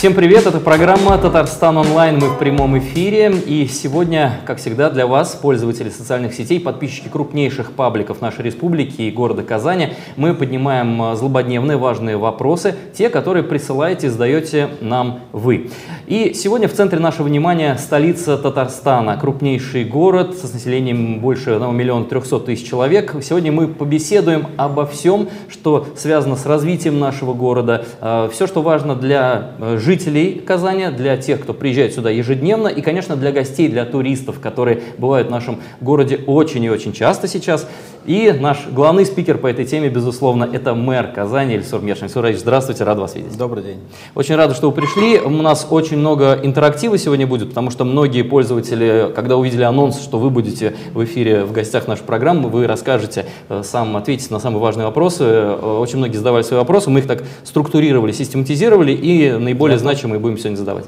Всем привет, это программа «Татарстан онлайн», мы в прямом эфире. И сегодня, как всегда, для вас, пользователи социальных сетей, подписчики крупнейших пабликов нашей республики и города Казани, мы поднимаем а, злободневные важные вопросы, те, которые присылаете задаете нам вы. И сегодня в центре нашего внимания столица Татарстана, крупнейший город с населением больше 1 миллиона 300 тысяч человек. Сегодня мы побеседуем обо всем, что связано с развитием нашего города, а, все, что важно для жизни жителей Казани, для тех, кто приезжает сюда ежедневно, и, конечно, для гостей, для туристов, которые бывают в нашем городе очень и очень часто сейчас. И наш главный спикер по этой теме, безусловно, это мэр Казани Ильсур Мершин. Ильсур здравствуйте, рад вас видеть. Добрый день. Очень рад, что вы пришли. У нас очень много интерактива сегодня будет, потому что многие пользователи, когда увидели анонс, что вы будете в эфире в гостях нашей программы, вы расскажете, э, сам ответите на самые важные вопросы. Э, очень многие задавали свои вопросы, мы их так структурировали, систематизировали и наиболее значимые будем сегодня задавать.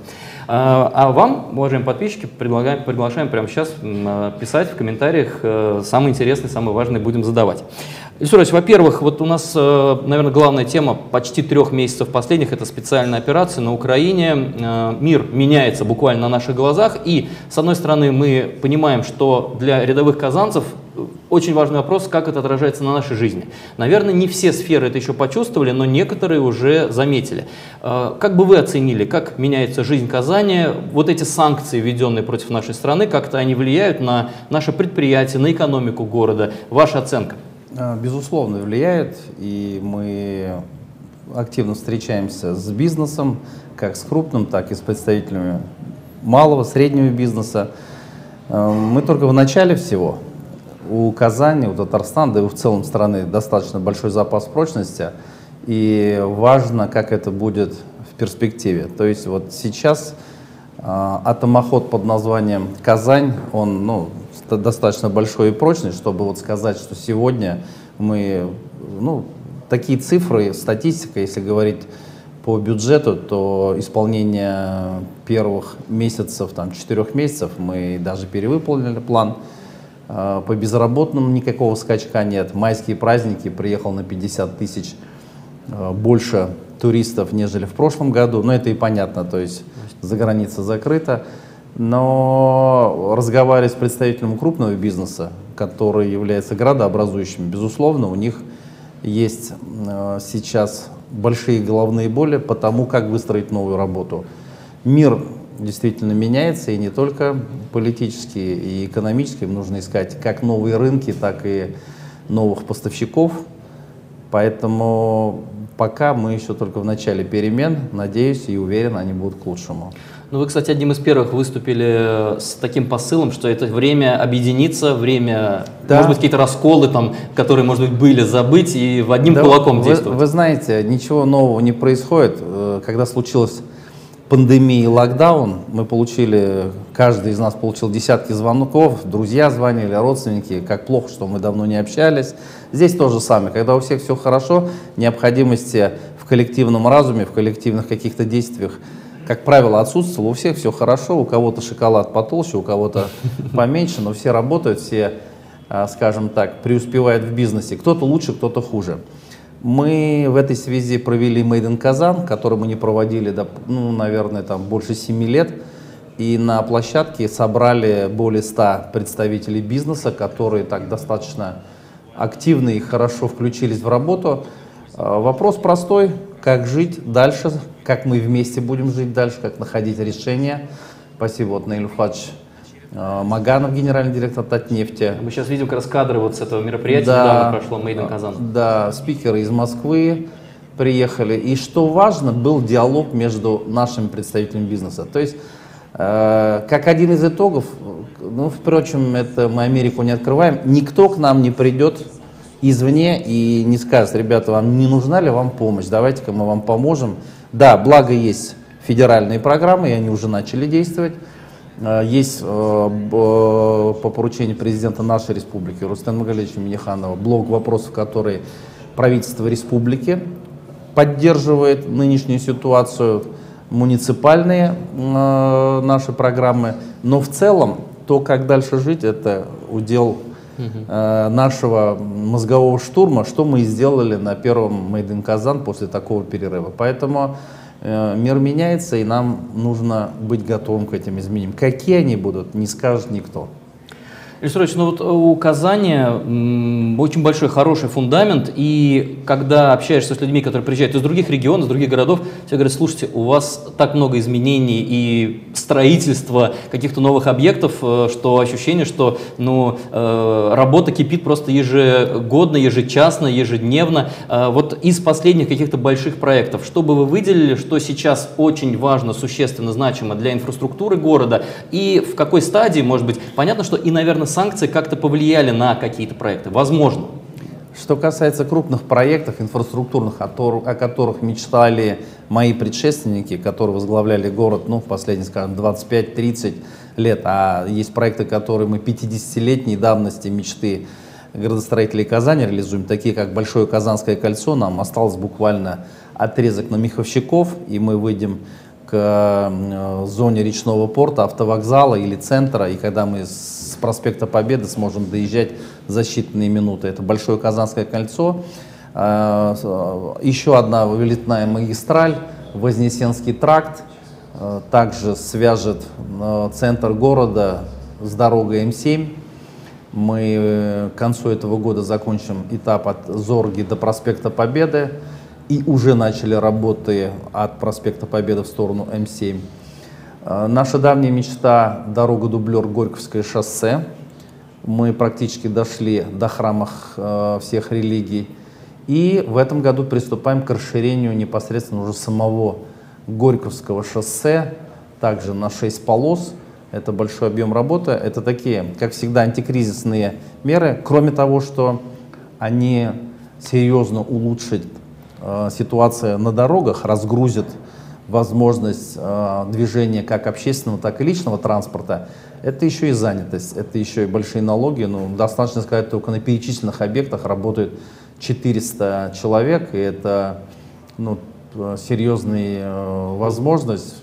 А, а вам, уважаемые подписчики, предлагаем, приглашаем прямо сейчас писать в комментариях э, самые интересные, самые важные будем задавать. Ильсурович, во-первых, вот у нас, э, наверное, главная тема почти трех месяцев последних – это специальная операция на Украине. Э, мир меняется буквально на наших глазах, и, с одной стороны, мы понимаем, что для рядовых казанцев очень важный вопрос, как это отражается на нашей жизни. Наверное, не все сферы это еще почувствовали, но некоторые уже заметили. Э, как бы вы оценили, как меняется жизнь Казани? Вот эти санкции, введенные против нашей страны, как-то они влияют на наше предприятие, на экономику города? Ваша оценка? Э, безусловно, влияет. И мы активно встречаемся с бизнесом, как с крупным, так и с представителями малого, среднего бизнеса. Э, мы только в начале всего – у Казани, у Татарстана, да и в целом страны достаточно большой запас прочности, и важно, как это будет в перспективе. То есть вот сейчас э, атомоход под названием Казань, он ну, достаточно большой и прочный, чтобы вот сказать, что сегодня мы, ну, такие цифры, статистика, если говорить по бюджету, то исполнение первых месяцев, там, четырех месяцев, мы даже перевыполнили план. А, по безработным никакого скачка нет. Майские праздники приехал на 50 тысяч а, больше туристов, нежели в прошлом году. Но это и понятно, то есть за граница закрыта. Но разговаривая с представителем крупного бизнеса, который является градообразующим, безусловно, у них есть а, сейчас большие головные боли по тому, как выстроить новую работу. Мир действительно меняется, и не только политически и экономически. Нужно искать как новые рынки, так и новых поставщиков. Поэтому пока мы еще только в начале перемен. Надеюсь и уверен, они будут к лучшему. Ну, вы, кстати, одним из первых выступили с таким посылом, что это время объединиться, время, да. может быть, какие-то расколы, там, которые, может быть, были, забыть и в одним да, кулаком вы, действовать. Вы знаете, ничего нового не происходит. Э, когда случилось пандемии локдаун мы получили, каждый из нас получил десятки звонков, друзья звонили, родственники, как плохо, что мы давно не общались. Здесь то же самое, когда у всех все хорошо, необходимости в коллективном разуме, в коллективных каких-то действиях, как правило, отсутствовало. У всех все хорошо, у кого-то шоколад потолще, у кого-то поменьше, но все работают, все, а, скажем так, преуспевают в бизнесе. Кто-то лучше, кто-то хуже. Мы в этой связи провели Made in Казан, который мы не проводили, ну, наверное, там больше 7 лет. И на площадке собрали более 100 представителей бизнеса, которые так достаточно активно и хорошо включились в работу. А, вопрос простой, как жить дальше, как мы вместе будем жить дальше, как находить решения. Спасибо, вот Наиль Фадж Маганов, генеральный директор Татнефти. Мы сейчас видим как раз кадры вот с этого мероприятия, да, недавно прошло in Казан. Да, спикеры из Москвы приехали. И что важно, был диалог между нашими представителями бизнеса. То есть, э, как один из итогов, ну, впрочем, это мы Америку не открываем, никто к нам не придет извне и не скажет, ребята, вам не нужна ли вам помощь, давайте-ка мы вам поможем. Да, благо есть федеральные программы, и они уже начали действовать. Э, есть э, по поручению президента нашей республики Рустема Магалевича Миниханова блок вопросов, которые правительство республики поддерживает нынешнюю ситуацию, муниципальные э, наши программы. Но в целом то, как дальше жить, это удел нашего мозгового штурма, что мы и сделали на первом Made in Казан после такого перерыва. Поэтому мир меняется, и нам нужно быть готовым к этим изменениям. Какие они будут, не скажет никто. Ильич ну вот у Казани очень большой, хороший фундамент, и когда общаешься с людьми, которые приезжают из других регионов, из других городов, все говорят, слушайте, у вас так много изменений и строительства каких-то новых объектов, э, что ощущение, что ну, э, работа кипит просто ежегодно, ежечасно, ежедневно. Э, вот из последних каких-то больших проектов, что бы вы выделили, что сейчас очень важно, существенно значимо для инфраструктуры города, и в какой стадии, может быть, понятно, что и, наверное, санкции как-то повлияли на какие-то проекты? Возможно. Что касается крупных проектов инфраструктурных, о которых мечтали мои предшественники, которые возглавляли город ну, в последние, скажем, 25-30 лет, а есть проекты, которые мы 50-летней давности мечты градостроителей Казани реализуем, такие как Большое Казанское кольцо, нам осталось буквально отрезок на Миховщиков, и мы выйдем к э, зоне речного порта, автовокзала или центра, и когда мы с проспекта Победы сможем доезжать за считанные минуты. Это Большое Казанское кольцо. Э, еще одна вылетная магистраль, Вознесенский тракт, э, также свяжет центр города с дорогой М7. Мы к концу этого года закончим этап от Зорги до проспекта Победы и уже начали работы от проспекта Победы в сторону М7. Э, наша давняя мечта – дорога-дублер Горьковское шоссе. Мы практически дошли до храмов э, всех религий. И в этом году приступаем к расширению непосредственно уже самого Горьковского шоссе, также на 6 полос. Это большой объем работы. Это такие, как всегда, антикризисные меры. Кроме того, что они серьезно улучшат ситуация на дорогах разгрузит возможность э, движения как общественного, так и личного транспорта, это еще и занятость, это еще и большие налоги. Ну, достаточно сказать, только на перечисленных объектах работает 400 человек, и это ну, серьезная э, возможность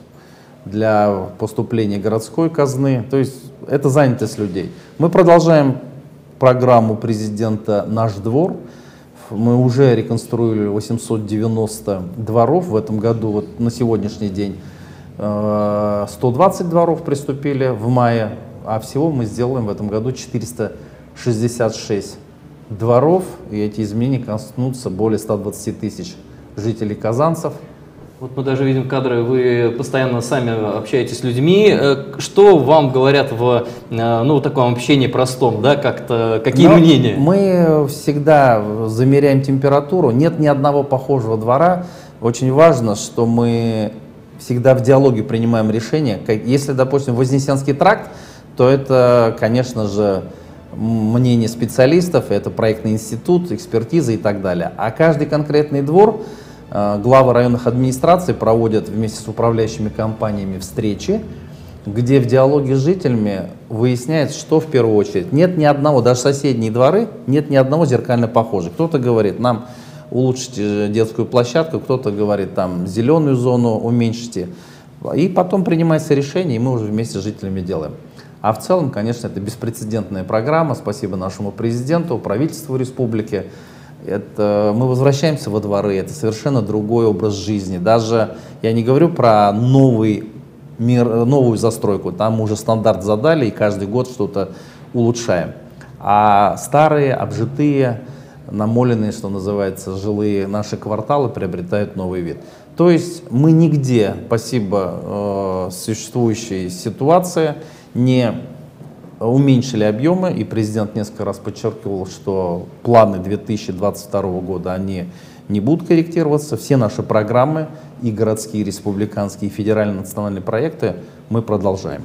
для поступления городской казны. То есть это занятость людей. Мы продолжаем программу президента «Наш двор», мы уже реконструировали 890 дворов в этом году, вот на сегодняшний день. 120 э, дворов приступили в мае, а всего мы сделаем в этом году 466 дворов, и эти изменения коснутся более 120 тысяч жителей казанцев – вот мы даже видим кадры, вы постоянно сами общаетесь с людьми. Э, что вам говорят в э, ну, таком общении простом, да, как-то, какие Но мнения? Мы всегда замеряем температуру, нет ни одного похожего двора. Очень важно, что мы всегда в диалоге принимаем решения. Если, допустим, Вознесенский тракт, то это, конечно же, мнение специалистов, это проектный институт, экспертиза и так далее. А каждый конкретный двор главы районных администраций проводят вместе с управляющими компаниями встречи, где в диалоге с жителями выясняется, что в первую очередь нет ни одного, даже соседние дворы, нет ни одного зеркально похожих. Кто-то говорит, нам улучшите детскую площадку, кто-то говорит, там зеленую зону уменьшите. И потом принимается решение, и мы уже вместе с жителями делаем. А в целом, конечно, это беспрецедентная программа. Спасибо нашему президенту, правительству республики. Это, мы возвращаемся во дворы, это совершенно другой образ жизни. Даже я не говорю про новый мир, новую застройку, там мы уже стандарт задали и каждый год что-то улучшаем. А старые, обжитые, намоленные, что называется, жилые наши кварталы приобретают новый вид. То есть мы нигде, спасибо э, существующей ситуации, не уменьшили объемы, и президент несколько раз подчеркивал, что планы 2022 года, они не будут корректироваться. Все наши программы, и городские, и республиканские, и федеральные национальные проекты мы продолжаем.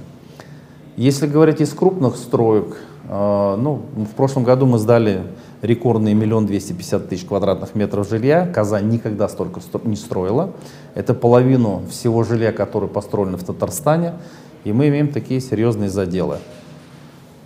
Если говорить из крупных строек, э, ну, в прошлом году мы сдали рекордные миллион двести пятьдесят тысяч квадратных метров жилья. Казань никогда столько не строила. Это половину всего жилья, которое построено в Татарстане. И мы имеем такие серьезные заделы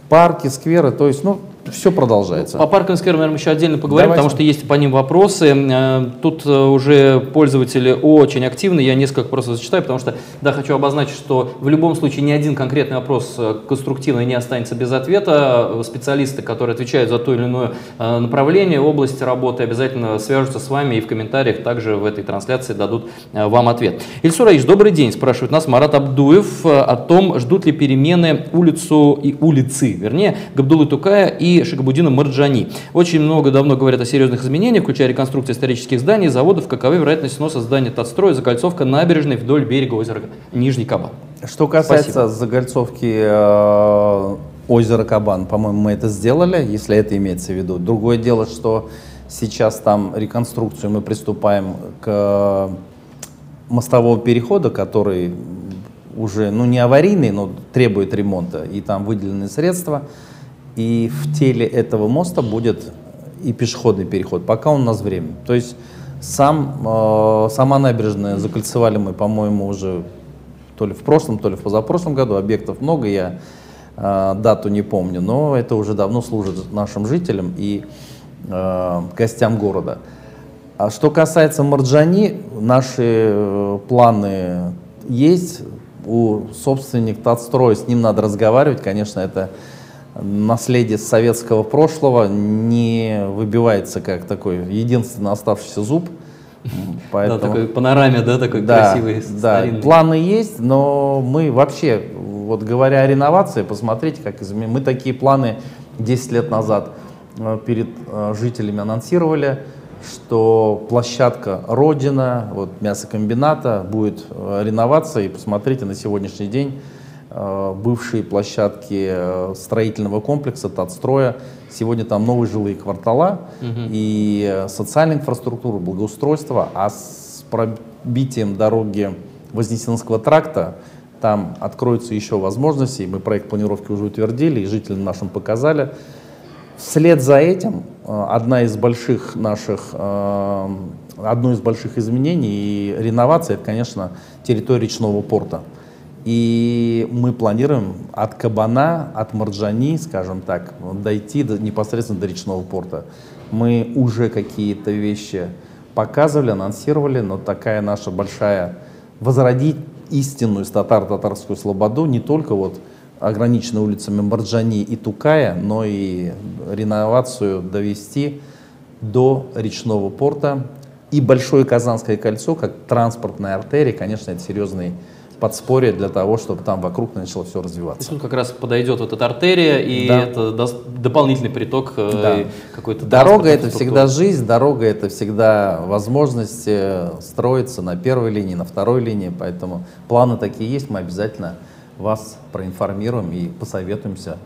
парки, скверы, то есть, ну, все продолжается. По скверам, наверное, еще отдельно поговорим, Давайте. потому что есть по ним вопросы. Э, Тут э, уже пользователи очень активны, я несколько вопросов зачитаю, потому что, да, хочу обозначить, что в любом случае ни один конкретный вопрос э, конструктивный не останется без ответа. Специалисты, которые отвечают за то или иное направление, область работы, обязательно свяжутся с вами и в комментариях также в этой трансляции дадут вам ответ. Ильсур Аиш, добрый день, спрашивает нас Марат Абдуев о том, ждут ли перемены улицу и улицы, вернее, Габдулы Тукая и Шигабудина Марджани. Очень много давно говорят о серьезных изменениях, включая реконструкцию исторических зданий, заводов, каковы вероятность сноса здания Татстроя, закольцовка набережной вдоль берега озера Нижний Кабан. Что касается Спасибо. загольцовки э, озера Кабан, по-моему, мы это сделали, если это имеется в виду. Другое дело, что сейчас там реконструкцию мы приступаем к мостового перехода, который уже, ну не аварийный, но требует ремонта, и там выделены средства. И в теле этого моста будет и пешеходный переход, пока у нас время. То есть сам, э, сама набережная закольцевали мы, по-моему, уже то ли в прошлом, то ли в позапрошлом году. Объектов много, я э, дату не помню, но это уже давно служит нашим жителям и э, гостям города. А что касается Марджани, наши э, планы есть. У собственника Татстрой, с ним надо разговаривать. Конечно, это наследие советского прошлого не выбивается как такой единственный оставшийся зуб. М, Да, такой панораме, да, такой красивый, да, старинный. планы есть, но мы вообще, вот говоря о реновации, посмотрите, как изменилось. Мы такие планы 10 лет назад э, перед э, жителями анонсировали, что площадка Родина, вот мясокомбината будет э, реновация, и посмотрите на сегодняшний день бывшие площадки э, строительного комплекса Татстроя. Сегодня там новые жилые квартала и э, социальная инфраструктура, благоустройство, а с пробитием дороги Вознесенского тракта там откроются еще возможности, и мы проект планировки уже утвердили, и жителям нашим показали. Вслед за этим э, одна из больших наших, э, одно из больших изменений и реновации, это, конечно, территория речного порта. И мы планируем от Кабана, от Марджани, скажем так, дойти до- непосредственно до речного порта. Мы уже какие-то вещи показывали, анонсировали, но такая наша большая возродить истинную татаро-татарскую слободу не только вот ограничена улицами Марджани и Тукая, но и реновацию довести до речного порта. И Большое Казанское кольцо, как транспортная артерия, конечно, это серьезный подспорье для того, чтобы там вокруг начало все То есть развиваться. он как раз подойдет вот эта артерия, и Да. это даст дополнительный приток э, Да. какой-то Дорога это всегда жизнь, дорога это всегда возможность э, строиться на первой линии, на второй линии, поэтому планы такие есть, мы обязательно вас проинформируем и посоветуемся,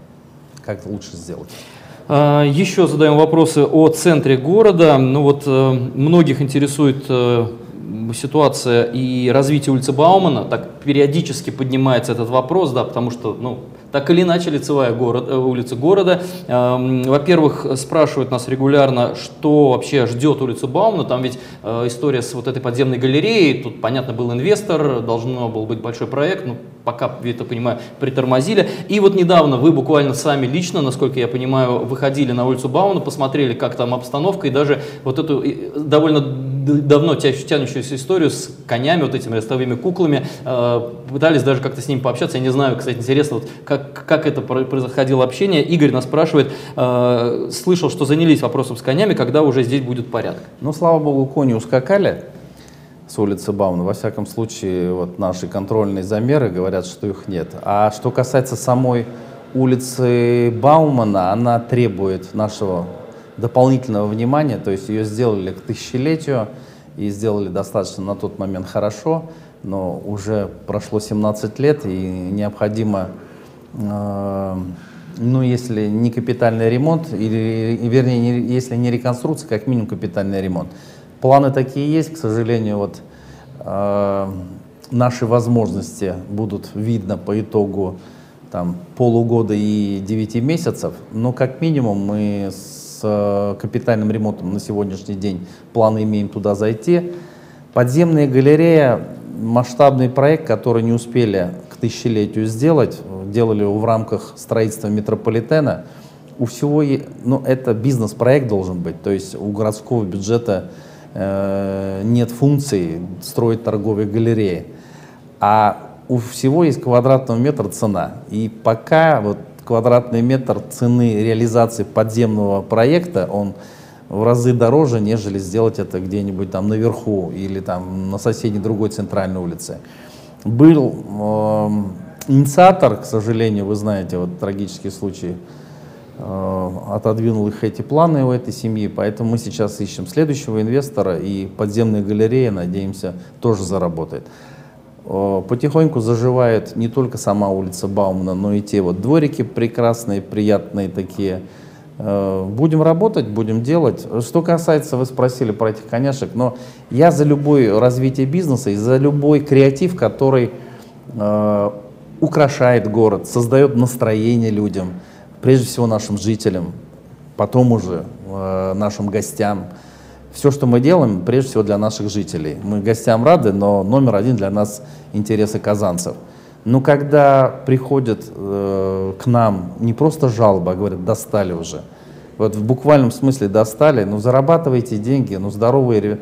как лучше сделать. А, Еще задаем вопросы о центре города. Ну вот э, многих интересует ситуация и развитие улицы Баумана. Так периодически поднимается этот вопрос, да, потому что, ну, так или иначе лицевая город, э, улица города. Эм, Во-первых, спрашивают нас регулярно, что вообще ждет улицу Баумана. Там ведь э, история с вот этой подземной галереей. Тут, понятно, был инвестор, должно был быть большой проект. Ну, пока, я так понимаю, притормозили. И вот недавно вы буквально сами лично, насколько я понимаю, выходили на улицу Бауна, посмотрели, как там обстановка, и даже вот эту э, довольно давно тя- тянущуюся историю с конями, вот этими ростовыми куклами, э, пытались даже как-то с ними пообщаться. Я не знаю, кстати, интересно, вот как, как это про- происходило общение. Игорь нас спрашивает, э, слышал, что занялись вопросом с конями, когда уже здесь будет порядок. Ну, слава богу, кони ускакали с улицы Бауна. Во всяком случае, вот наши контрольные замеры говорят, что их нет. А что касается самой улицы Баумана, она требует нашего дополнительного внимания. То есть ее сделали к тысячелетию и сделали достаточно на тот момент хорошо, но уже прошло 17 лет и необходимо э, ну, если не капитальный ремонт, или, вернее, не- если не реконструкция, как минимум капитальный ремонт. Планы такие есть, к сожалению, вот э, наши возможности будут видно по итогу там, полугода и 9 месяцев, но как минимум мы с э, капитальным ремонтом на сегодняшний день планы имеем туда зайти. Подземная галерея масштабный проект, который не успели к тысячелетию сделать, делали его в рамках строительства метрополитена. у всего, ну, это бизнес-проект должен быть, то есть у городского бюджета э, нет функции строить торговые галереи, а у всего есть квадратного метра цена. И пока вот квадратный метр цены реализации подземного проекта, он в разы дороже, нежели сделать это где-нибудь там наверху или там на соседней другой центральной улице. Был э, инициатор, к сожалению, вы знаете, вот трагический случай, э, отодвинул их эти планы у этой семьи, поэтому мы сейчас ищем следующего инвестора, и подземная галерея, надеемся, тоже заработает. Э, потихоньку заживает не только сама улица Баумана, но и те вот дворики прекрасные, приятные такие, Э, будем работать, будем делать. Что касается, вы спросили про этих коняшек, но я за любое развитие бизнеса и за любой креатив, который э, украшает город, создает настроение людям, прежде всего нашим жителям, потом уже э, нашим гостям. Все, что мы делаем, прежде всего для наших жителей. Мы гостям рады, но номер один для нас интересы казанцев. Но когда приходят э, к нам не просто жалобы, а говорят, достали уже. Вот в буквальном смысле достали, ну зарабатывайте деньги, ну здоровые.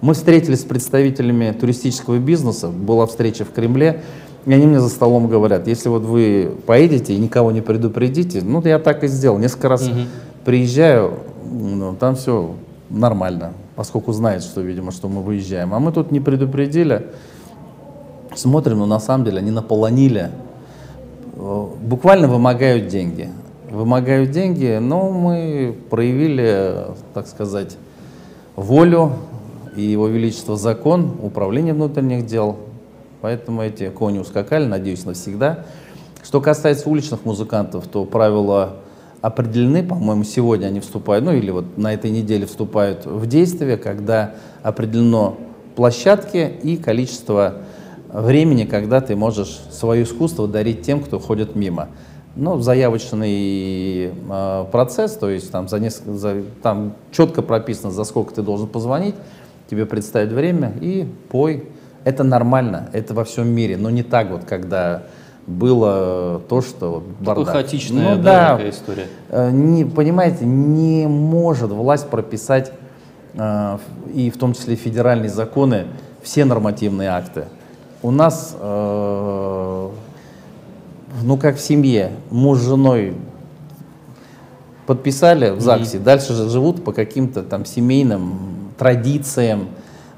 Мы встретились с представителями туристического бизнеса, была встреча в Кремле, и они мне за столом говорят, если вот вы поедете и никого не предупредите, ну я так и сделал, несколько раз угу. приезжаю, ну, там все нормально, поскольку знает, что, видимо, что мы выезжаем. А мы тут не предупредили, смотрим, но на самом деле они наполонили, э, буквально вымогают деньги. Вымогают деньги, но мы проявили, так сказать, волю и Его Величество закон, управление внутренних дел. Поэтому эти кони ускакали, надеюсь, навсегда. Что касается уличных музыкантов, то правила определены, по-моему, сегодня они вступают, ну или вот на этой неделе вступают в действие, когда определено площадки и количество времени, когда ты можешь свое искусство дарить тем, кто ходит мимо. Ну, заявочный э, процесс, то есть там, за несколько, за, там четко прописано, за сколько ты должен позвонить, тебе представить время и пой. Это нормально, это во всем мире, но не так вот, когда было то, что вот, бардак. Такая хаотичная ну, да, такая история. Э, не, понимаете, не может власть прописать, э, и в том числе федеральные законы, все нормативные акты у нас, э, ну как в семье, муж с женой подписали в ЗАГСе, mm-hmm. дальше же живут по каким-то там семейным традициям,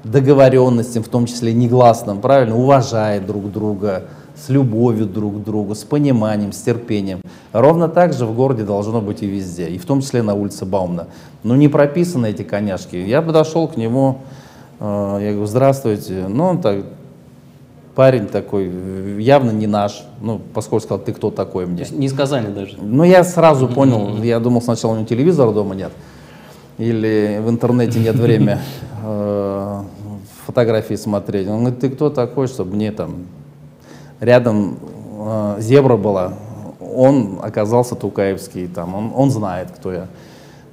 договоренностям, в том числе негласным, правильно, уважая друг друга, с любовью друг к другу, с пониманием, с терпением. Ровно так же в городе должно быть и везде, и в том числе на улице Баумна. Но не прописаны эти коняшки. Я подошел к нему, э, я говорю, здравствуйте. Ну, он так парень такой, явно не наш, ну, поскольку сказал, ты кто такой мне. Не сказали даже? Ну, я сразу понял, я думал сначала у него телевизора дома нет, или в интернете нет времени э, фотографии смотреть. Он говорит, ты кто такой, чтобы мне там рядом э, зебра была, он оказался Тукаевский, там, он, он знает, кто я.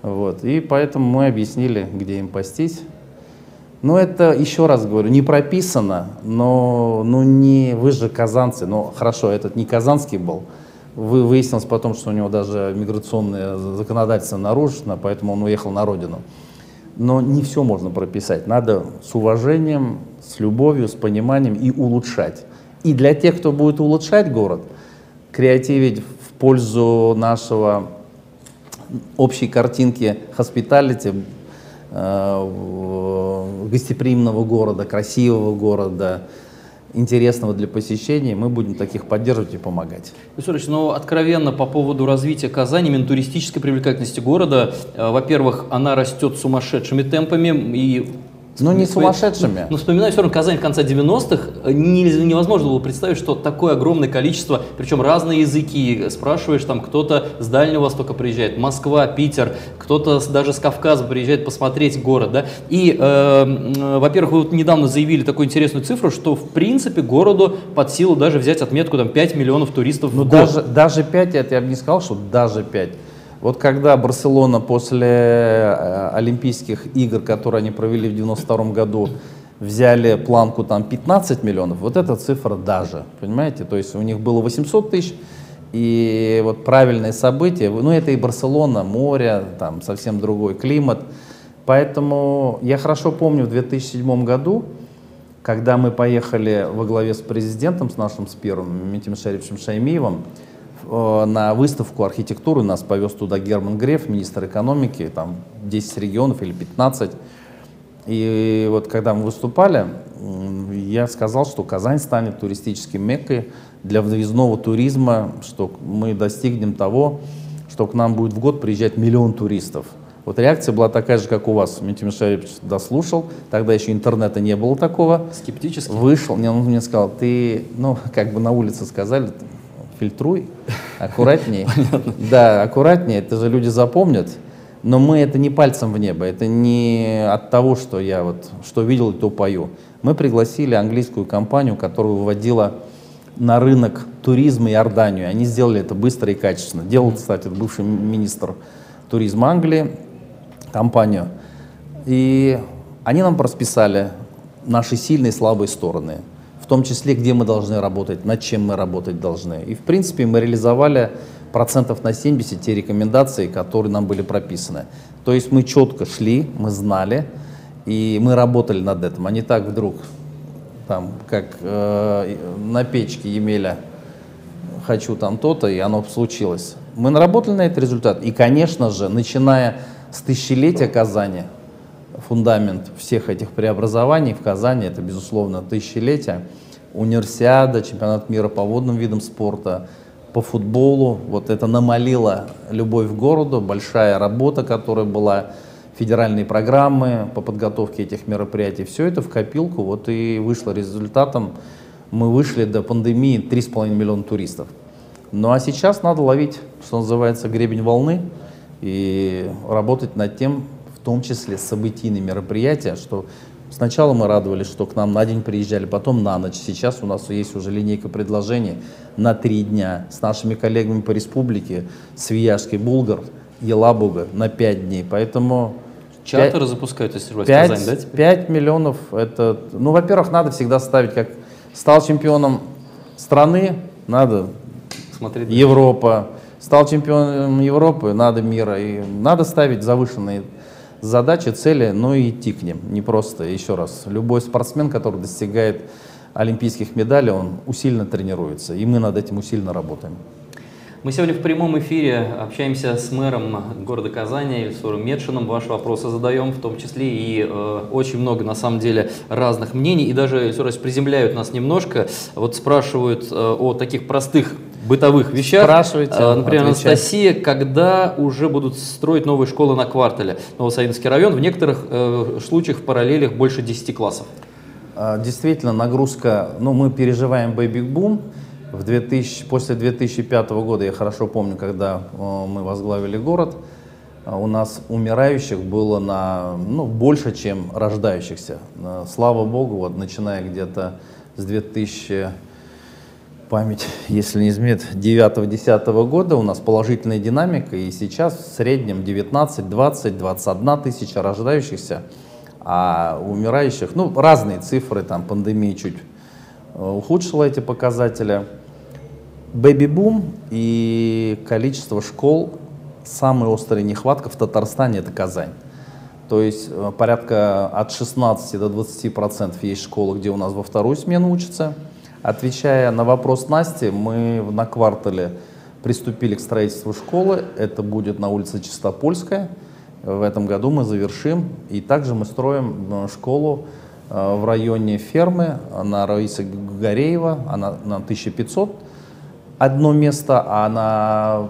Вот. И поэтому мы объяснили, где им пастись. Ну, это, еще раз говорю, не прописано, но ну, не, вы же казанцы, ну, хорошо, этот не казанский был, вы, выяснилось потом, что у него даже миграционное законодательство нарушено, поэтому он уехал на родину. Но не все можно прописать, надо с уважением, с любовью, с пониманием и улучшать. И для тех, кто будет улучшать город, креативить в пользу нашего общей картинки хоспиталити, Э, гостеприимного города, красивого города, интересного для посещения, мы будем таких поддерживать и помогать. Юрий ну откровенно по поводу развития Казани, именно туристической привлекательности города, э, во-первых, она растет сумасшедшими темпами, и ну, не сумасшедшими. Но вспоминаю все равно Казань конца 90-х, невозможно было представить, что такое огромное количество, причем разные языки, спрашиваешь, там кто-то с Дальнего Востока приезжает, Москва, Питер, кто-то даже с Кавказа приезжает посмотреть город, да, и, э, во-первых, вы вот недавно заявили такую интересную цифру, что, в принципе, городу под силу даже взять отметку, там, 5 миллионов туристов ну, в год. Даже, даже 5, это я бы не сказал, что даже 5. Вот когда Барселона после э, Олимпийских игр, которые они провели в 92 году, взяли планку там 15 миллионов, вот эта цифра даже, понимаете? То есть у них было 800 тысяч, И вот правильные события, ну это и Барселона, море, там совсем другой климат. Поэтому я хорошо помню в 2007 году, когда мы поехали во главе с президентом, с нашим с первым, Митим Шарифовичем Шаймиевым, на выставку архитектуры, нас повез туда Герман Греф, министр экономики, там 10 регионов или 15. И вот когда мы выступали, я сказал, что Казань станет туристическим меккой для въездного туризма, что мы достигнем того, что к нам будет в год приезжать миллион туристов. Вот реакция была такая же, как у вас. Митя Мишаевич дослушал, тогда еще интернета не было такого. Скептически? Вышел, мне, он мне сказал, ты, ну, как бы на улице сказали, фильтруй, аккуратнее. Да, аккуратнее, это же люди запомнят. Но мы это не пальцем в небо, это не от того, что я вот, что видел, то пою. Мы пригласили английскую компанию, которая выводила на рынок туризма Иорданию. Они сделали это быстро и качественно. Делал, кстати, бывший министр туризма Англии компанию. И они нам расписали наши сильные и слабые стороны, том числе, где мы должны работать, над чем мы работать должны. И, в принципе, мы реализовали процентов на 70 те рекомендации, которые нам были прописаны. То есть мы четко шли, мы знали, и мы работали над этим, а не так вдруг, там, как э, на печке Емеля, хочу там то-то, и оно случилось. Мы наработали на этот результат. И, конечно же, начиная с тысячелетия Казани, фундамент всех этих преобразований в Казани, это, безусловно, тысячелетие, универсиада, чемпионат мира по водным видам спорта, по футболу. Вот это намолило любовь к городу, большая работа, которая была, федеральные программы по подготовке этих мероприятий. Все это в копилку вот и вышло результатом. Мы вышли до пандемии 3,5 миллиона туристов. Ну а сейчас надо ловить, что называется, гребень волны и работать над тем, том числе событийные мероприятия, что Сначала мы радовались, что к нам на день приезжали, потом на ночь. Сейчас у нас есть уже линейка предложений на три дня с нашими коллегами по республике, Свияжский, Булгар, Елабуга на пять дней. Поэтому Чартеры запускают, если вас 5, Казань, да? Теперь? 5 миллионов, это, ну, во-первых, надо всегда ставить, как стал чемпионом страны, надо Смотреть Европа, стал чемпионом Европы, надо мира, и надо ставить завышенные задачи, цели, но и идти к ним. Не просто, еще раз, любой спортсмен, который достигает олимпийских медалей, он усиленно тренируется, и мы над этим усиленно работаем. Мы сегодня в прямом эфире общаемся с мэром города Казани Ильсуром Медшиным. Ваши вопросы задаем, в том числе и э, очень много, на самом деле, разных мнений. И даже, Ильсур, приземляют нас немножко. Вот спрашивают э, о таких простых бытовых вещах. Спрашивайте. А, например, отвечать. Анастасия, когда уже будут строить новые школы на квартале? Новосавинский район, в некоторых э, случаях в параллелях больше 10 классов. А, действительно, нагрузка, ну, мы переживаем бэби-бум. В 2000, после 2005 года, я хорошо помню, когда э, мы возглавили город, э, у нас умирающих было на, ну, больше, чем рождающихся. Э, слава богу, вот начиная где-то с 2000 память, если не изменит, 9-10 года у нас положительная динамика, и сейчас в среднем 19, 20, 21 тысяча рождающихся, а умирающих, ну, разные цифры, там пандемия чуть э, ухудшила эти показатели. Бэби-бум и количество школ, самая острая нехватка в Татарстане – это Казань. То есть э, порядка от 16 до 20 процентов есть школы, где у нас во вторую смену учатся – Отвечая на вопрос Насти, мы на квартале приступили к строительству школы. Это будет на улице Чистопольская. В этом году мы завершим. И также мы строим э, школу э, в районе фермы на Раиса Гореева, она на 1500 одно место, а на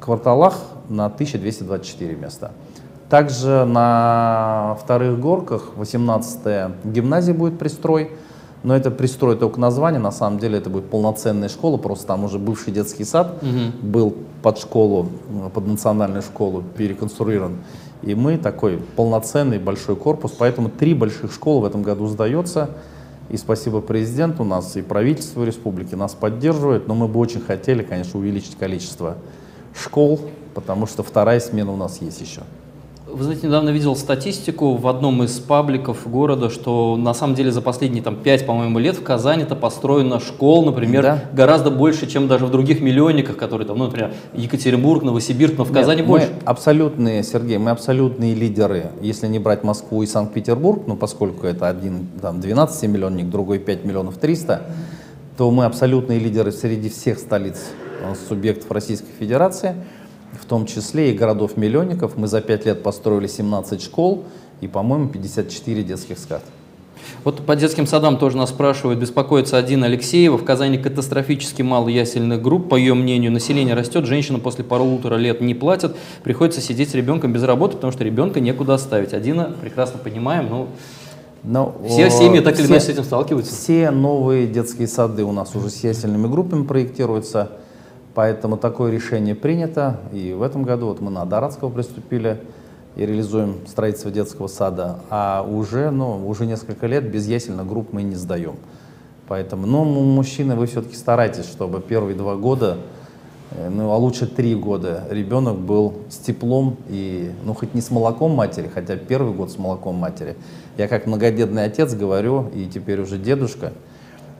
кварталах на 1224 места. Также на вторых горках 18-я гимназия будет пристрой. Но это пристрой только название, на самом деле это будет полноценная школа, просто там уже бывший детский сад угу. был под школу, под национальную школу переконструирован. И мы такой полноценный большой корпус, поэтому три больших школы в этом году сдается. И спасибо президенту, нас и правительство республики нас поддерживает, но мы бы очень хотели, конечно, увеличить количество школ, потому что вторая смена у нас есть еще. Вы знаете, недавно видел статистику в одном из пабликов города, что на самом деле за последние там, 5, по-моему, лет в Казани-то построено школ, например, да. гораздо больше, чем даже в других миллионниках, которые там, ну, например, Екатеринбург, Новосибирск, но в Казани Нет, больше. Мы абсолютные, Сергей, мы абсолютные лидеры, если не брать Москву и Санкт-Петербург, ну, поскольку это один там, 12 миллионник, другой 5 миллионов 300, то мы абсолютные лидеры среди всех столиц э, субъектов Российской Федерации – в том числе и городов-миллионников. Мы за пять лет построили 17 школ и, по-моему, 54 детских сад. Вот по детским садам тоже нас спрашивают, беспокоится один Алексеева. В Казани катастрофически мало ясельных групп. По ее мнению, население растет, женщина после полутора лет не платят. Приходится сидеть с ребенком без работы, потому что ребенка некуда оставить. Одина, прекрасно понимаем, ну, но, все семьи так или иначе с этим сталкиваются. Все новые детские сады у нас уже с ясельными группами проектируются. Поэтому такое решение принято, и в этом году вот мы на Адаратского приступили и реализуем строительство детского сада, а уже, ну, уже несколько лет без ясельных групп мы не сдаем. Поэтому, ну, мужчины, вы все-таки старайтесь, чтобы первые два года, э, ну, а лучше три года ребенок был с теплом и, ну, хоть не с молоком матери, хотя первый год с молоком матери. Я как многодетный отец говорю, и теперь уже дедушка,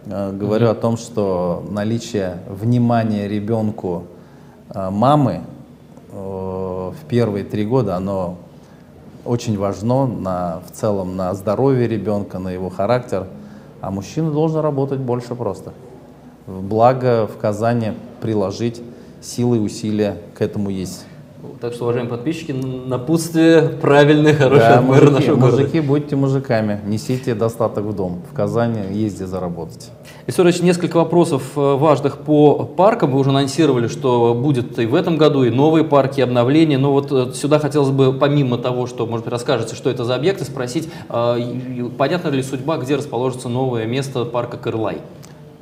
говорю mm-hmm. о том, что наличие внимания ребенку э, мамы э, в первые три года, оно очень важно на, в целом на здоровье ребенка, на его характер. А мужчина должен работать больше просто. Благо в Казани приложить силы и усилия к этому есть. Так что, уважаемые подписчики, напутствие правильное, хорошее да, мэра нашего города. Мужики, будьте мужиками, несите достаток в дом. В Казани езди заработать. Исурович, несколько вопросов э, важных по паркам. Вы уже анонсировали, что будет и в этом году, и новые парки, и обновления. Но вот э, сюда хотелось бы, помимо того, что, может быть, расскажете, что это за объекты, спросить, э, понятна ли судьба, где расположится новое место парка Кырлай?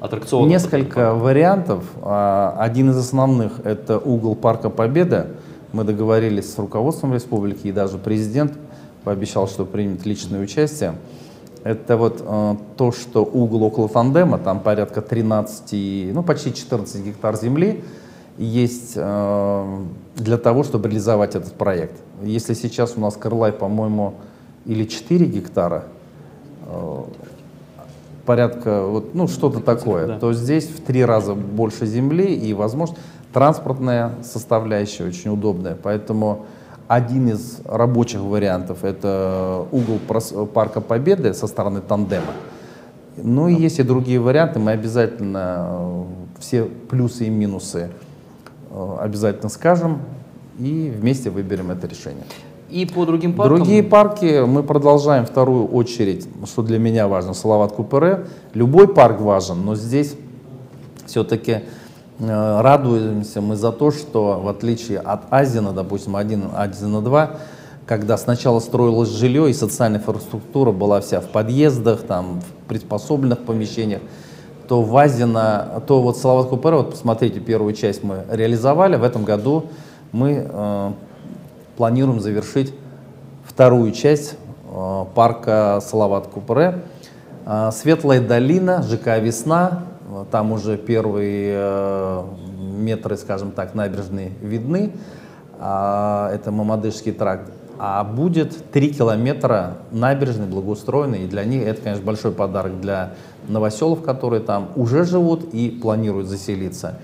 Аттракционов. Несколько вариантов. А, один из основных – это угол парка Победа мы договорились с руководством республики, и даже президент пообещал, что примет личное участие. Это вот э, то, что угол около тандема, там порядка 13, ну почти 14 гектар земли, есть э, для того, чтобы реализовать этот проект. Если сейчас у нас Крылай, по-моему, или 4 гектара, э, порядка, вот, ну что-то такое, да. то здесь в три раза больше земли и возможно Транспортная составляющая очень удобная, поэтому один из рабочих вариантов это угол Парка Победы со стороны тандема. Ну и есть и другие варианты, мы обязательно э, все плюсы и минусы э, обязательно скажем и вместе выберем это решение. И по другим паркам? Другие парки мы продолжаем вторую очередь, что для меня важно, Салават Купере. Любой парк важен, но здесь все-таки Э, радуемся мы за то, что в отличие от Азина, допустим, 1, Азина 2, когда сначала строилось жилье и социальная инфраструктура была вся в подъездах, там, в приспособленных помещениях, то в Азина, то вот Салават Купера, вот посмотрите, первую часть мы реализовали, в этом году мы э, планируем завершить вторую часть э, парка Салават Купре. Э, Светлая долина, ЖК «Весна», там уже первые э, метры, скажем так, набережной видны. А, это Мамадышский тракт. А будет 3 километра набережной, благоустроенной. И для них это, конечно, большой подарок для новоселов, которые там уже живут и планируют заселиться.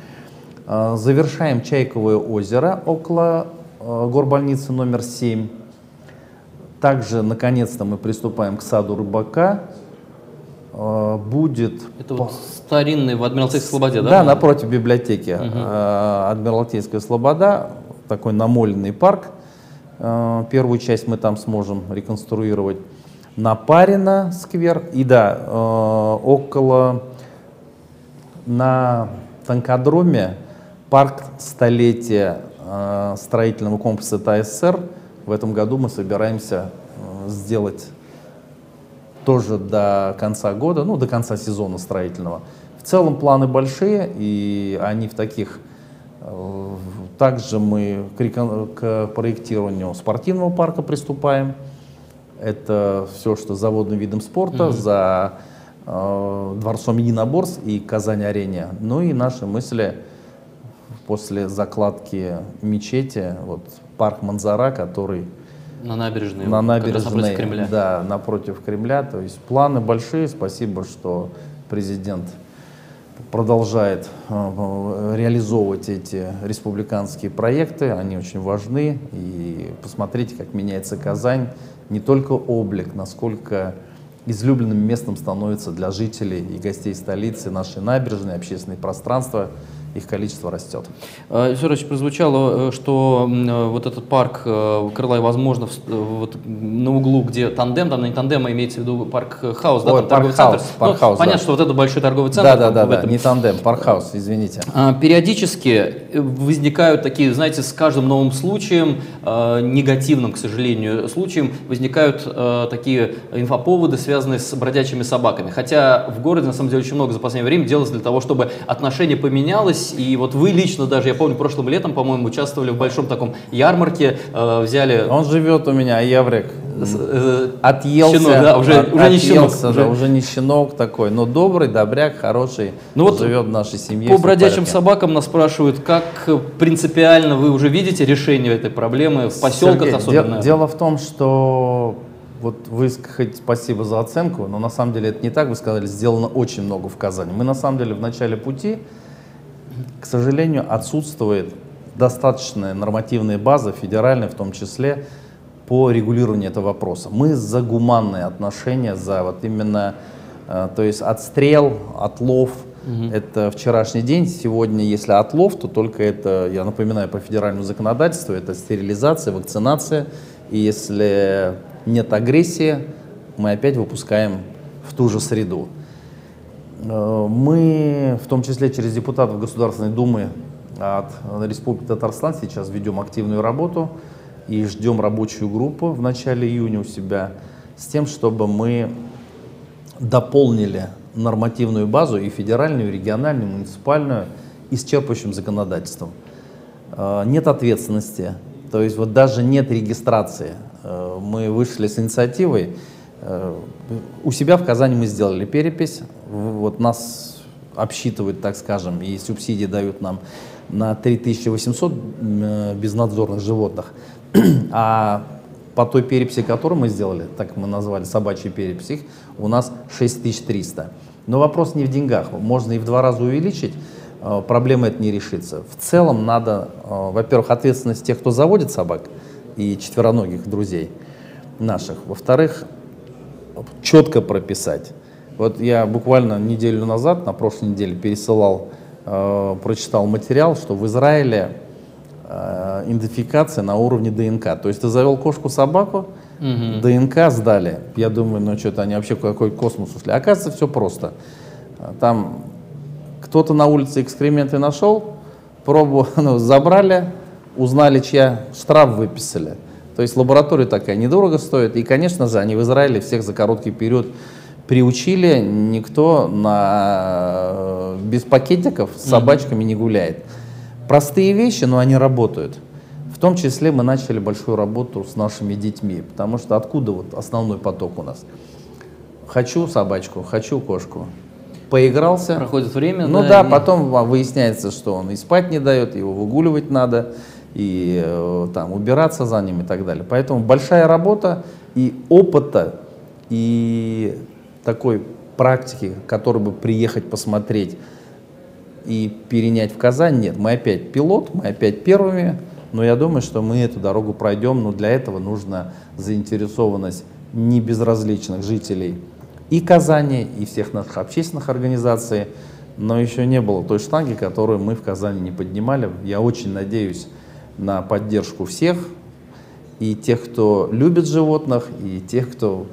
А, завершаем Чайковое озеро около э, горбольницы номер 7. Также, наконец-то, мы приступаем к саду рыбака. А, будет... Это вот старинный в Адмиралтейской Слободе, да? Да, напротив библиотеки. Угу. Адмиралтейская Слобода, такой намоленный парк. А, первую часть мы там сможем реконструировать. Напарина сквер. И да, около на танкодроме парк столетия строительного комплекса ТАССР. В этом году мы собираемся сделать тоже до конца года, ну, до конца сезона строительного. В целом планы большие, и они в таких... Э, также мы к проектированию спортивного парка приступаем. Это все, что за водным видом спорта, mm-hmm. за э, дворцом единоборств и Казань-арене. Ну и наши мысли после закладки мечети, вот парк Манзара, который На набережной. На набережной, Кремля. Да, напротив Кремля. То есть планы большие. Спасибо, что президент продолжает э, реализовывать эти республиканские проекты. Они очень важны. И посмотрите, как меняется Казань. Не только облик, насколько излюбленным местом становится для жителей и гостей столицы наши набережные, общественные пространства – их количество растет. Федорович, прозвучало, э, что э, вот этот парк э, крыла возможно, вот на углу, где тандем, там не тандем, а имеется в виду Park House, да, Ой, там торговый парк центр. Парк ну, House, понятно, да. что вот это большой торговый центр. Да, да, да, да, не тандем, Park House, извините. А, Периодически возникают такие, знаете, с каждым новым случаем, э, негативным, к сожалению, случаем, возникают э, такие инфоповоды, связанные с бродячими собаками. Хотя в городе, на самом деле, очень много за последнее время делалось для того, чтобы отношение поменялось. И вот вы лично даже, я помню, прошлым летом, по-моему, участвовали в большом таком ярмарке, э, взяли... Он живет у меня, Яврик. Э, Отъелся, щенок, да, уже, от- уже не щенок. отъелся, да, уже не щенок такой, но добрый, добряк, хороший, Ну вот живет в нашей семье. По бродячим собакам нас спрашивают, как принципиально вы уже видите решение этой проблемы в поселках Сергей, особенно? де- дело в том, что вот вы хоть спасибо за оценку, но на самом деле это не так. Вы сказали, сделано очень много в Казани. Мы на самом деле в начале пути, к сожалению, отсутствует достаточная нормативная база, федеральная в том числе, по регулированию этого вопроса. Мы за гуманные отношения, за вот именно, э, то есть отстрел, отлов, это вчерашний день. Сегодня, если отлов, то только это, я напоминаю, по федеральному законодательству, это стерилизация, вакцинация. И если нет агрессии, мы опять выпускаем в ту же среду. Э, Мы, в том числе через депутатов Государственной Думы от Республики Татарстан, сейчас ведем активную работу и ждем рабочую группу в начале июня у себя с тем, чтобы мы дополнили нормативную базу и федеральную, и региональную, и муниципальную исчерпывающим законодательством. Э, Нет ответственности, то есть вот даже нет регистрации. Э, Мы вышли с инициативой. э, У себя в Казани мы сделали перепись. Вот нас обсчитывают, так скажем, и субсидии дают нам на 3800 м, э, безнадзорных животных. А по той переписи, которую мы сделали, так мы назвали собачьей перепись, их у нас 6300. Но вопрос не в деньгах. Можно и в два раза увеличить, э, проблема это не решится. В целом надо, э, во-первых, ответственность тех, кто заводит собак и четвероногих друзей наших. Во-вторых, четко прописать. Вот я буквально неделю назад, на прошлой неделе, пересылал, э, прочитал материал, что в Израиле идентификация на уровне ДНК. То есть ты завел кошку-собаку, ДНК сдали. Я думаю, ну что-то они вообще какой космос ушли. Оказывается, все просто. А Там кто-то на улице экскременты нашел, пробу ну, забрали, узнали, чья штраф выписали. То есть лаборатория такая недорого стоит. И, конечно же, они в Израиле всех за короткий период приучили. Никто на, без пакетиков с собачками не гуляет. Простые вещи, но они работают. В том числе мы начали большую работу с нашими детьми, потому что откуда вот основной поток у нас? Хочу собачку, хочу кошку. Поигрался. Проходит время, Ну да, да, и- потом выясняется, что он и спать не дает, его выгуливать надо, и э, там убираться за ним и так далее. Поэтому большая работа и опыта, и такой практики, который бы приехать посмотреть и перенять в Казань, нет. Мы опять пилот, мы опять первыми, но я думаю, что мы эту дорогу пройдем, но для этого нужна заинтересованность небезразличных жителей и Казани, и всех наших общественных организаций, но еще не было той штанги, которую мы в Казани не поднимали. Я очень надеюсь на поддержку всех, и тех, кто любит животных, и тех, кто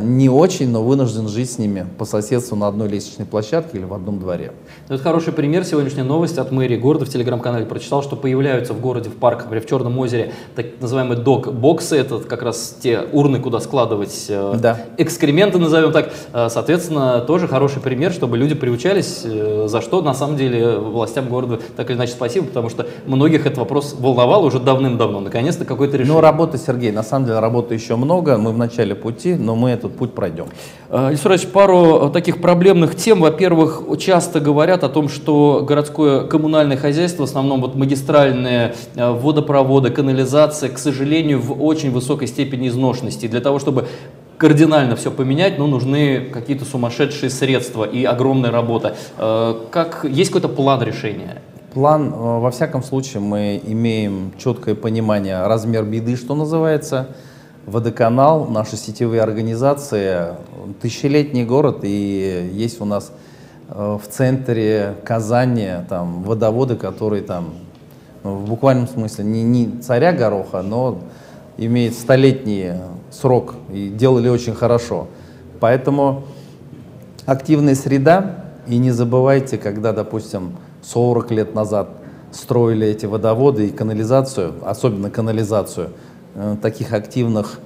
не очень, но вынужден жить с ними по соседству на одной лестничной площадке или в одном дворе. Ну, Это хороший пример. Сегодняшняя новость от мэрии города в телеграм-канале прочитал, что появляются в городе, в парках, например, в Черном озере, так называемые док-боксы. Это как раз те урны, куда складывать э, Да. экскременты, назовем так. Э, Соответственно, тоже хороший пример, чтобы люди приучались, э, за что на самом деле властям города так или иначе спасибо, потому что многих этот вопрос волновал уже давным-давно. Наконец-то какое-то решение. Ну, работы, Сергей, на самом деле работы еще много. Мы в начале пути, но мы этот путь пройдем. Ильсурович, пару таких проблемных тем. Во-первых, часто говорят о том, что городское коммунальное хозяйство, в основном вот магистральные водопроводы, канализация, к сожалению, в очень высокой степени изношенности. Для того, чтобы кардинально все поменять, но нужны какие-то сумасшедшие средства и огромная работа. Как, есть какой-то план решения? План, э, во всяком случае, мы имеем четкое понимание, размер беды, что называется. Водоканал, наши сетевые организации, тысячелетний город, и есть у нас э, в центре Казани там, водоводы, которые там, ну, в буквальном смысле, не, не царя гороха, но имеют столетний срок и делали очень хорошо. Поэтому активная среда, и не забывайте, когда, допустим, 40 лет назад строили эти водоводы и канализацию, особенно канализацию, таких активных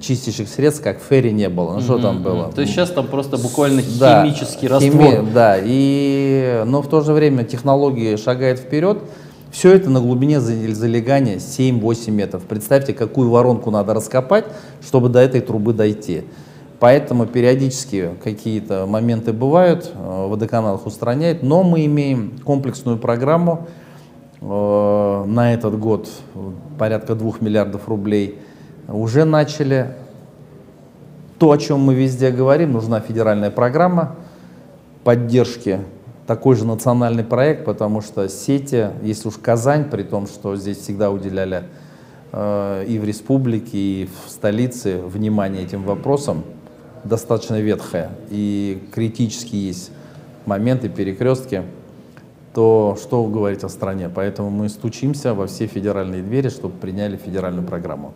чистящих средств, как ферри, не было. Ну, mm-hmm. что там было? То есть сейчас там просто буквально да, химический раствор. Хими, да, и, но в то же время технологии шагают вперед. Все это на глубине залегания 7-8 метров. Представьте, какую воронку надо раскопать, чтобы до этой трубы дойти. Поэтому периодически какие-то моменты бывают, э, водоканал их устраняет, но мы имеем комплексную программу э, на этот год, порядка 2 миллиардов рублей, уже начали. То, о чем мы везде говорим, нужна федеральная программа поддержки, такой же национальный проект, потому что сети, если уж Казань, при том, что здесь всегда уделяли э, и в республике, и в столице внимание этим вопросам, достаточно ветхая и критически есть моменты, перекрестки, то что говорить о стране? Поэтому мы стучимся во все федеральные двери, чтобы приняли федеральную программу.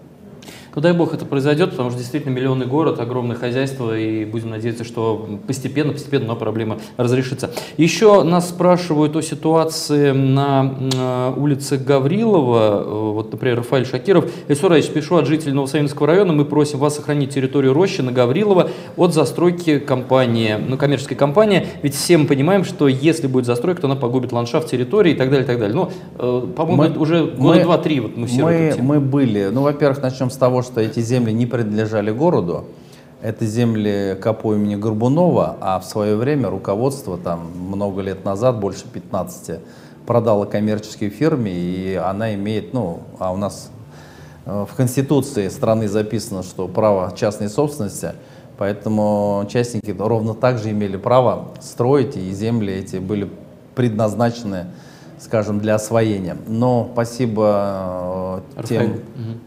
Ну дай бог это произойдет, потому что действительно миллионный город, огромное хозяйство, и будем надеяться, что постепенно, постепенно но проблема разрешится. Еще нас спрашивают о ситуации на э, улице Гаврилова, э, вот, например, Рафаэль Шакиров. Ильсураевич, пишу от жителей Новосавинского района, мы просим вас сохранить территорию рощи на Гаврилова от застройки компании, ну, коммерческой компании, ведь все мы понимаем, что если будет застройка, то она погубит ландшафт территории и так далее, и так далее. Ну, э, по-моему, уже года два-три вот мы все мы, мы были, ну, во-первых, начнем с того, что эти земли не принадлежали городу. Это земли КАПО имени Горбунова, а в свое время руководство там много лет назад, больше 15, продало коммерческой фирме, и она имеет, ну, а у нас э, в Конституции страны записано, что право частной собственности, поэтому частники ровно так же имели право строить, и земли эти были предназначены скажем, для освоения. Но спасибо э, тем,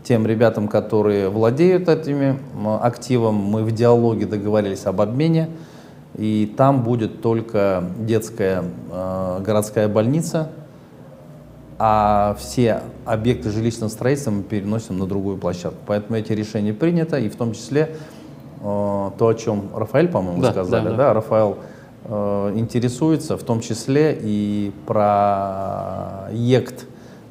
тем ребятам, которые владеют этими активом. Мы в диалоге договорились об обмене. И там будет только детская э, городская больница, а все объекты жилищного строительства мы переносим на другую площадку. Поэтому эти решения приняты, и в том числе э, то, о чем Рафаэль, по-моему, да, сказали. Да, да. Да, Рафаэл Э, интересуется, в том числе и проект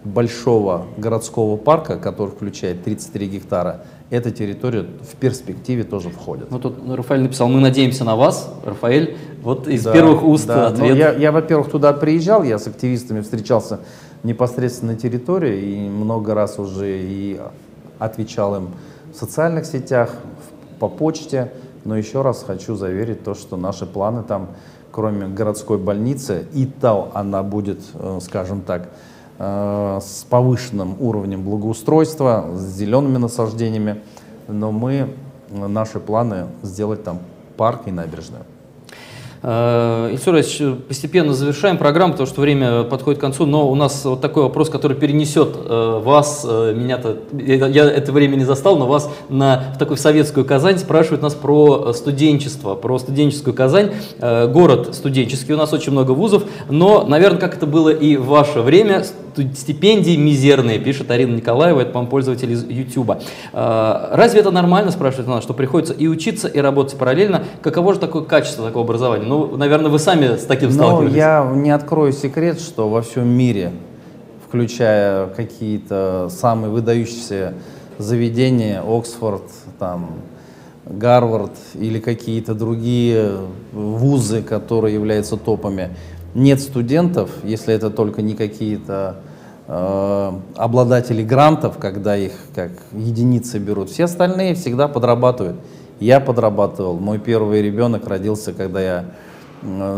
большого городского парка, который включает 33 гектара, эта территория в перспективе тоже входит. Ну тут Рафаэль написал, мы надеемся на вас, Рафаэль, вот из да, первых уст да. ответ. я, я, во-первых, туда приезжал, я с активистами встречался непосредственно на территории и много раз уже и отвечал им в социальных сетях, по почте. Но еще раз хочу заверить то, что наши планы там, кроме городской больницы, и то она будет, э, скажем так, э, с повышенным уровнем благоустройства, с зелеными насаждениями, но мы, э, наши планы сделать там парк и набережную. Э, Ильсур постепенно завершаем программу, потому что время подходит к концу, но у нас вот такой вопрос, который перенесет э, вас, э, меня-то, я это время не застал, но вас на в такую советскую Казань спрашивают нас про студенчество, про студенческую Казань. Город студенческий, у нас очень много вузов, но, наверное, как это было и в ваше время, стипендии мизерные, пишет Арина Николаева, это, по-моему, пользователь из YouTube. Разве это нормально, спрашивает она, что приходится и учиться, и работать параллельно? Каково же такое качество такого образования? Ну, наверное, вы сами с таким сталкивались. Ну, я не открою секрет, что во всем мире, включая какие-то самые выдающиеся заведения, Оксфорд, там, Гарвард или какие-то другие вузы, которые являются топами, нет студентов, если это только не какие-то э, обладатели грантов, когда их как единицы берут. Все остальные всегда подрабатывают. Я подрабатывал. Мой первый ребенок родился, когда я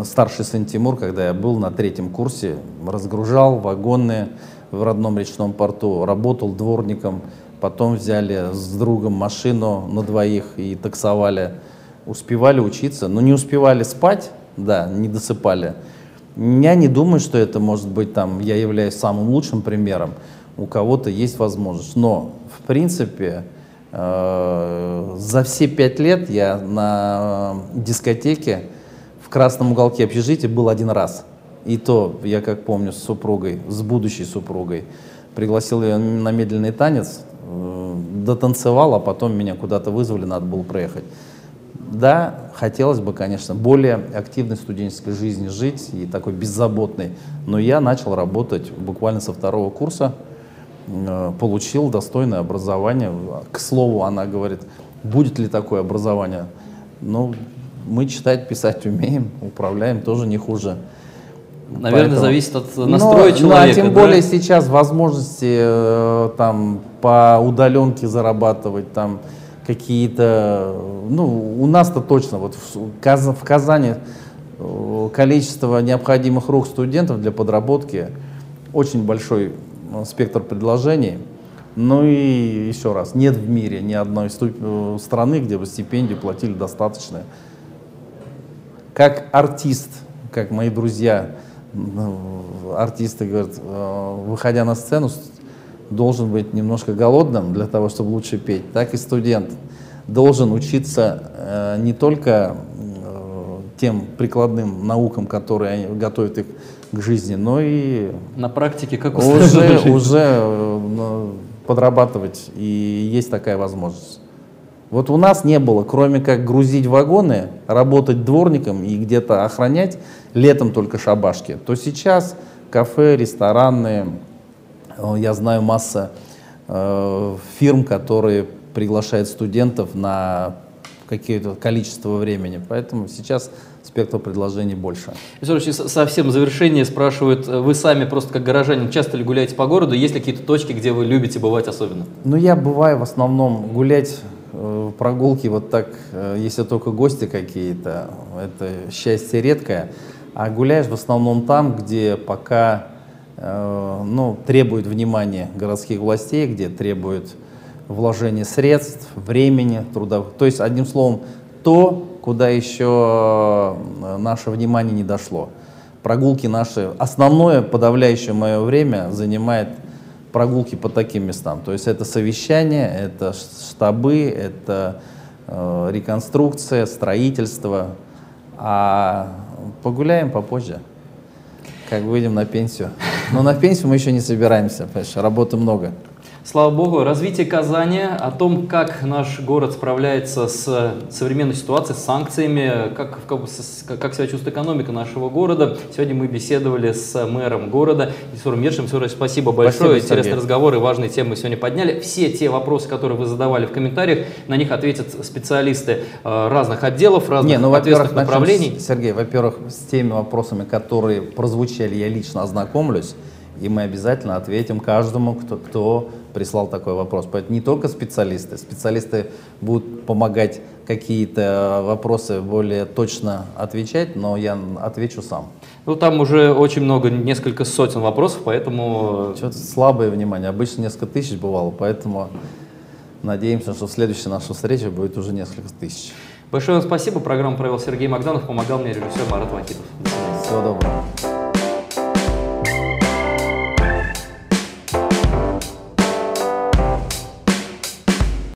старший сын Тимур, когда я был на третьем курсе, разгружал вагоны в родном речном порту, работал дворником, потом взяли с другом машину на двоих и таксовали. Успевали учиться, но не успевали спать, да, не досыпали. Я не думаю, что это может быть там, я являюсь самым лучшим примером. У кого-то есть возможность. Но, в принципе, за все пять лет я на дискотеке в красном уголке общежития был один раз. И то, я как помню, с супругой, с будущей супругой. Пригласил ее на медленный танец, э, дотанцевал, а потом меня куда-то вызвали, надо было проехать. Да, хотелось бы, конечно, более активной студенческой жизни жить и такой беззаботной. Но я начал работать буквально со второго курса, э, получил достойное образование. К слову, она говорит, будет ли такое образование? Ну, мы читать, писать умеем, управляем тоже не хуже. Наверное, Поэтому... зависит от настроя но, человека. Ну, а тем да? более сейчас возможности э, там по удаленке зарабатывать, там какие-то, ну, у нас-то точно, вот в, Каз, в Казани э, количество необходимых рук студентов для подработки очень большой э, спектр предложений. Ну и еще раз, нет в мире ни одной э, страны, где бы стипендию платили достаточно. Как артист, как мои друзья, артисты говорят, выходя на сцену, должен быть немножко голодным для того, чтобы лучше петь, так и студент должен учиться э, не только э, тем прикладным наукам, которые готовят их к жизни, но и на практике как уже, уже э, подрабатывать, и есть такая возможность. Вот у нас не было, кроме как грузить вагоны, работать дворником и где-то охранять, летом только шабашки, то сейчас кафе, рестораны, я знаю масса э, фирм, которые приглашают студентов на какое-то количество времени. Поэтому сейчас спектр предложений больше. Исурович, совсем в завершение спрашивают, э, вы сами просто как горожанин часто ли гуляете по городу? Есть ли какие-то точки, где вы любите бывать особенно? Ну, я бываю в основном гулять э, прогулки вот так, э, если только гости какие-то, это счастье редкое, а гуляешь в основном там, где пока ну, требует внимания городских властей, где требует вложения средств, времени, трудов. То есть, одним словом, то, куда еще э, наше внимание не дошло. Прогулки наши, основное подавляющее мое время занимает прогулки по таким местам. То есть это совещания, это штабы, это э, реконструкция, строительство. А погуляем попозже как выйдем на пенсию. Но на пенсию мы еще не собираемся, понимаешь, работы много. Слава Богу, развитие Казани, о том, как наш город справляется с современной ситуацией, с санкциями, как, как, как себя чувствует экономика нашего города. Сегодня мы беседовали с мэром города Исуром Ершем. Исур, спасибо большое. Спасибо, Интересный разговор и важные темы мы сегодня подняли. Все те вопросы, которые вы задавали в комментариях, на них ответят специалисты э, разных отделов, разных Не, ну, ответственных направлений. Сергей, во-первых, с теми вопросами, которые прозвучали, я лично ознакомлюсь и мы обязательно ответим каждому, кто, кто прислал такой вопрос. Поэтому не только специалисты, специалисты будут помогать какие-то вопросы более точно отвечать, но я отвечу сам. Ну, там уже очень много, несколько сотен вопросов, поэтому... Что-то слабое внимание, обычно несколько тысяч бывало, поэтому надеемся, что следующая наша встреча будет уже несколько тысяч. Большое вам спасибо. Программу провел Сергей Магданов, помогал мне режиссер Марат Вахидов. Всего доброго.